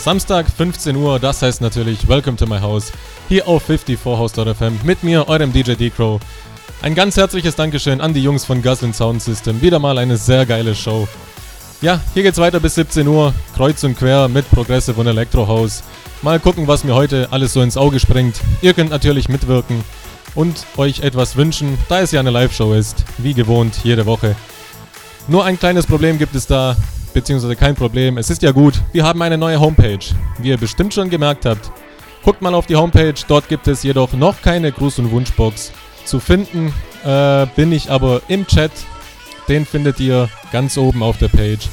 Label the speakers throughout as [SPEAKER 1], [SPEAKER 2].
[SPEAKER 1] Samstag, 15 Uhr, das heißt natürlich Welcome to my house. Hier auf 54 House.fm mit mir, eurem DJ D-Crow. Ein ganz herzliches Dankeschön an die Jungs von Guslin Sound System. Wieder mal eine sehr geile Show. Ja, hier geht's weiter bis 17 Uhr, kreuz und quer mit Progressive und Electro House. Mal gucken, was mir heute alles so ins Auge springt. Ihr könnt natürlich mitwirken und euch etwas wünschen, da es ja eine Live-Show ist, wie gewohnt jede Woche. Nur ein kleines Problem gibt es da, beziehungsweise kein Problem. Es ist ja gut, wir haben eine neue Homepage. Wie ihr bestimmt schon gemerkt habt. Guckt mal auf die Homepage, dort gibt es jedoch noch keine Gruß- und Wunschbox. Zu finden äh, bin ich aber im Chat. Den findet ihr ganz oben auf der Page.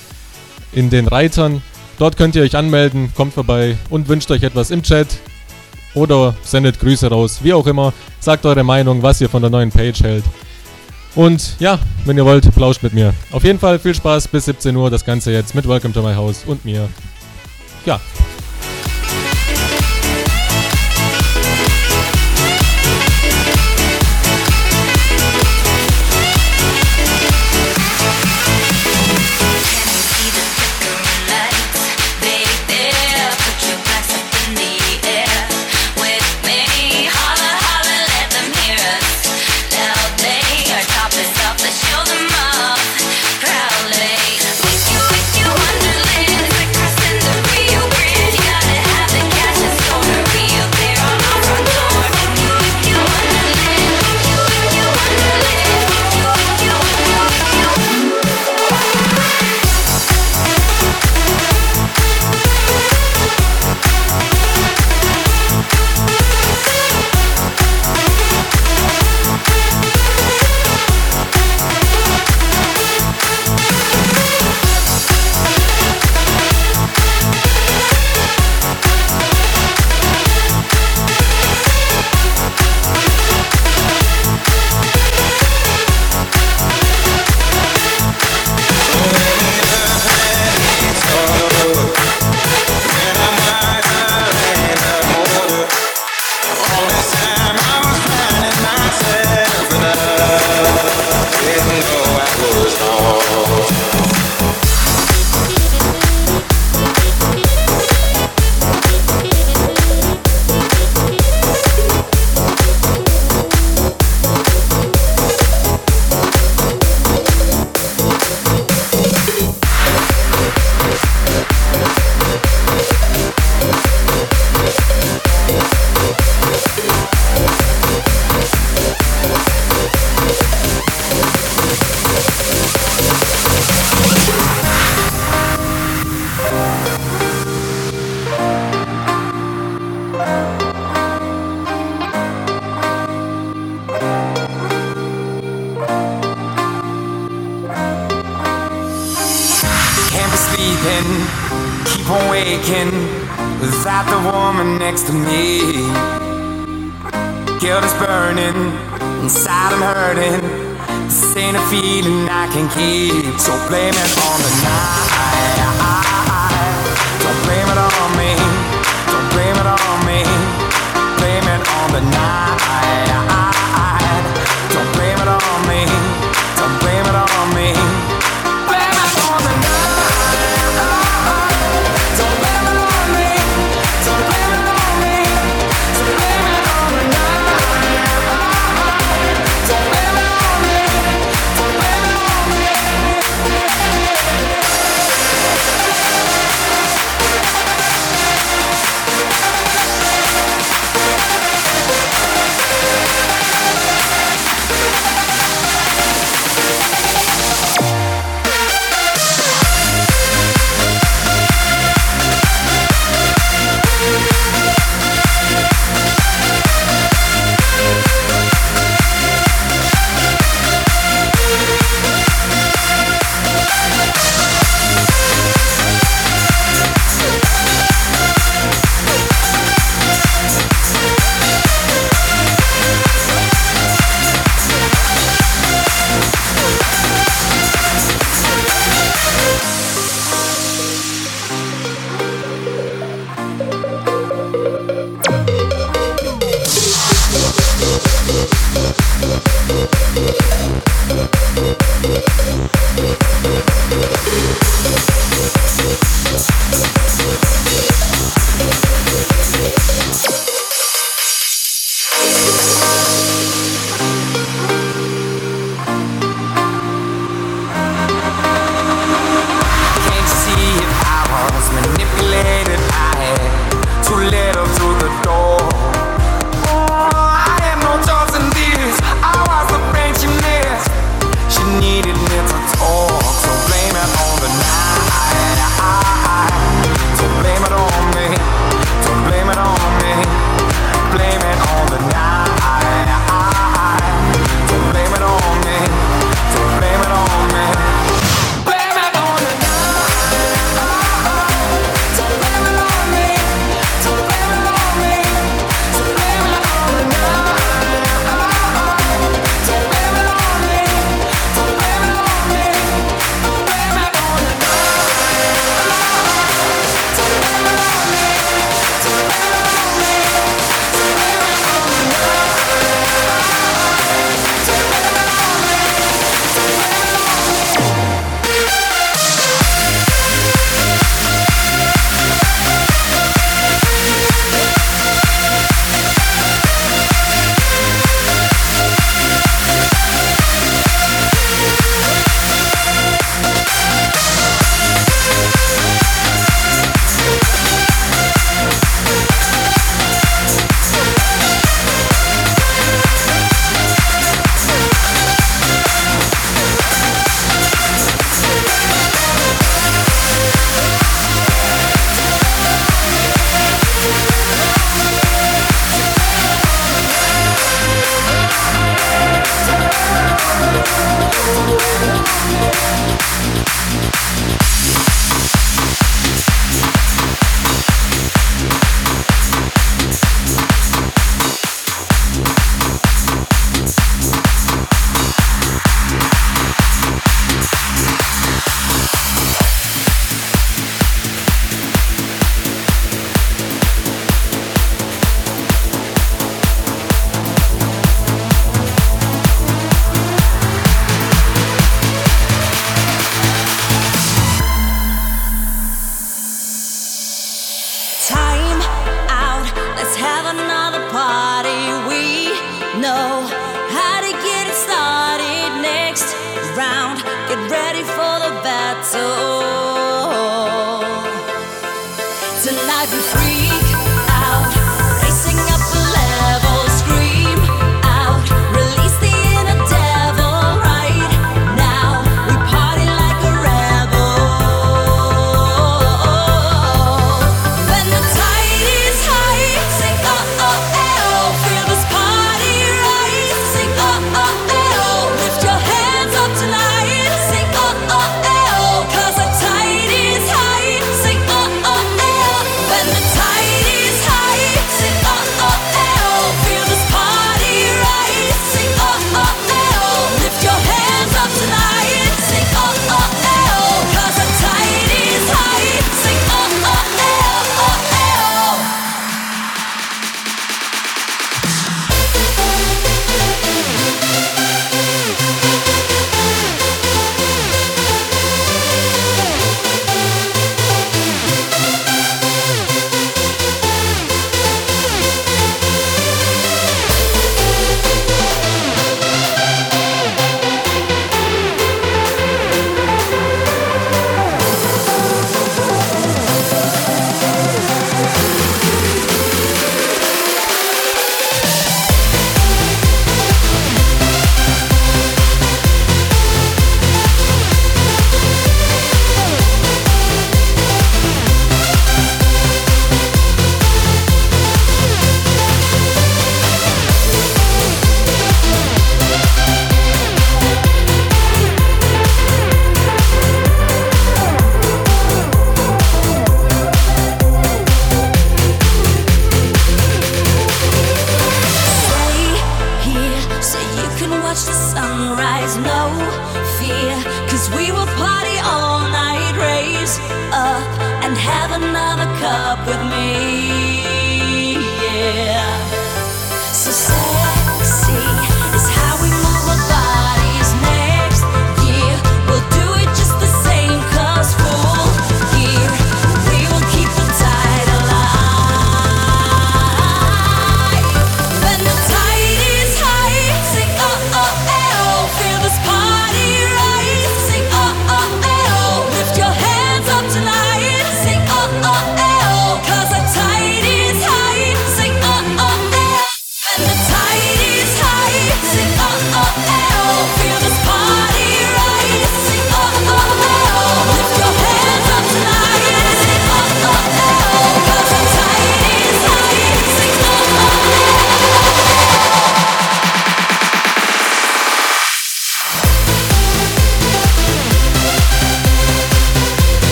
[SPEAKER 1] In den Reitern. Dort könnt ihr euch anmelden, kommt vorbei und wünscht euch etwas im Chat. Oder sendet Grüße raus, wie auch immer. Sagt eure Meinung, was ihr von der neuen Page hält. Und ja, wenn ihr wollt, plauscht mit mir. Auf jeden Fall viel Spaß bis 17 Uhr, das Ganze jetzt mit Welcome to my house und mir. Ja,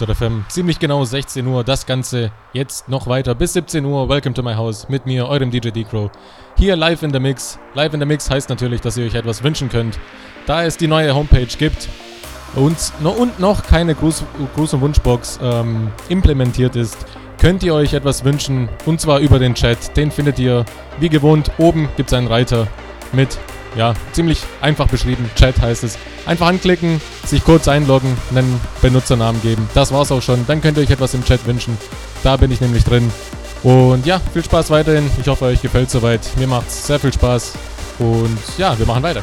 [SPEAKER 1] 54house.fm. Ziemlich genau 16 Uhr. Das Ganze jetzt noch weiter bis 17 Uhr. Welcome to my house mit mir, eurem DJ D-Crow. Hier live in the Mix. Live in the Mix heißt natürlich, dass ihr euch etwas wünschen könnt. Da es die neue Homepage gibt und, und noch keine Gruß, Gruß- und Wunschbox ähm, implementiert ist, könnt ihr euch etwas wünschen. Und zwar über den Chat. Den findet ihr wie gewohnt. Oben gibt es einen Reiter mit ja, ziemlich einfach beschrieben. Chat heißt es. Einfach anklicken, sich kurz einloggen, einen Benutzernamen geben. Das war's auch schon. Dann könnt ihr euch etwas im Chat wünschen. Da bin ich nämlich drin. Und ja, viel Spaß weiterhin. Ich hoffe, euch gefällt soweit. Mir macht's sehr viel Spaß. Und ja, wir machen weiter.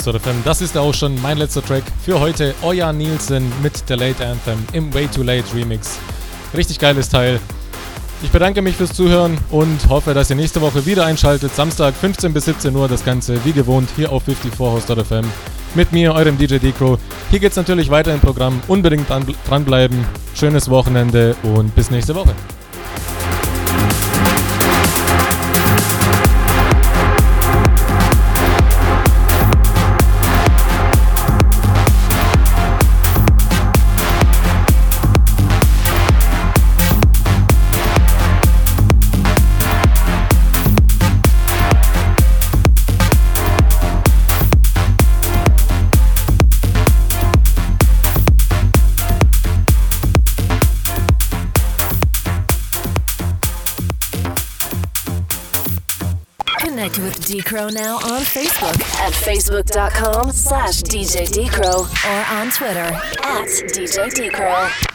[SPEAKER 1] 54 Host FM. Das ist auch schon mein letzter Track für heute. Euer Nielsen mit der Late Anthem im Way Too Late Remix. Richtig geiles Teil. Ich bedanke mich fürs Zuhören und hoffe, dass ihr nächste Woche wieder einschaltet. Samstag 15 bis 17 Uhr das Ganze wie gewohnt hier auf 54 FM mit mir, eurem DJ D-Crow. Hier geht es natürlich weiter im Programm. Unbedingt dranbleiben. Schönes Wochenende und bis nächste Woche.
[SPEAKER 2] On Facebook. At facebook.com slash DJ Decro or on Twitter. At DJ Decro.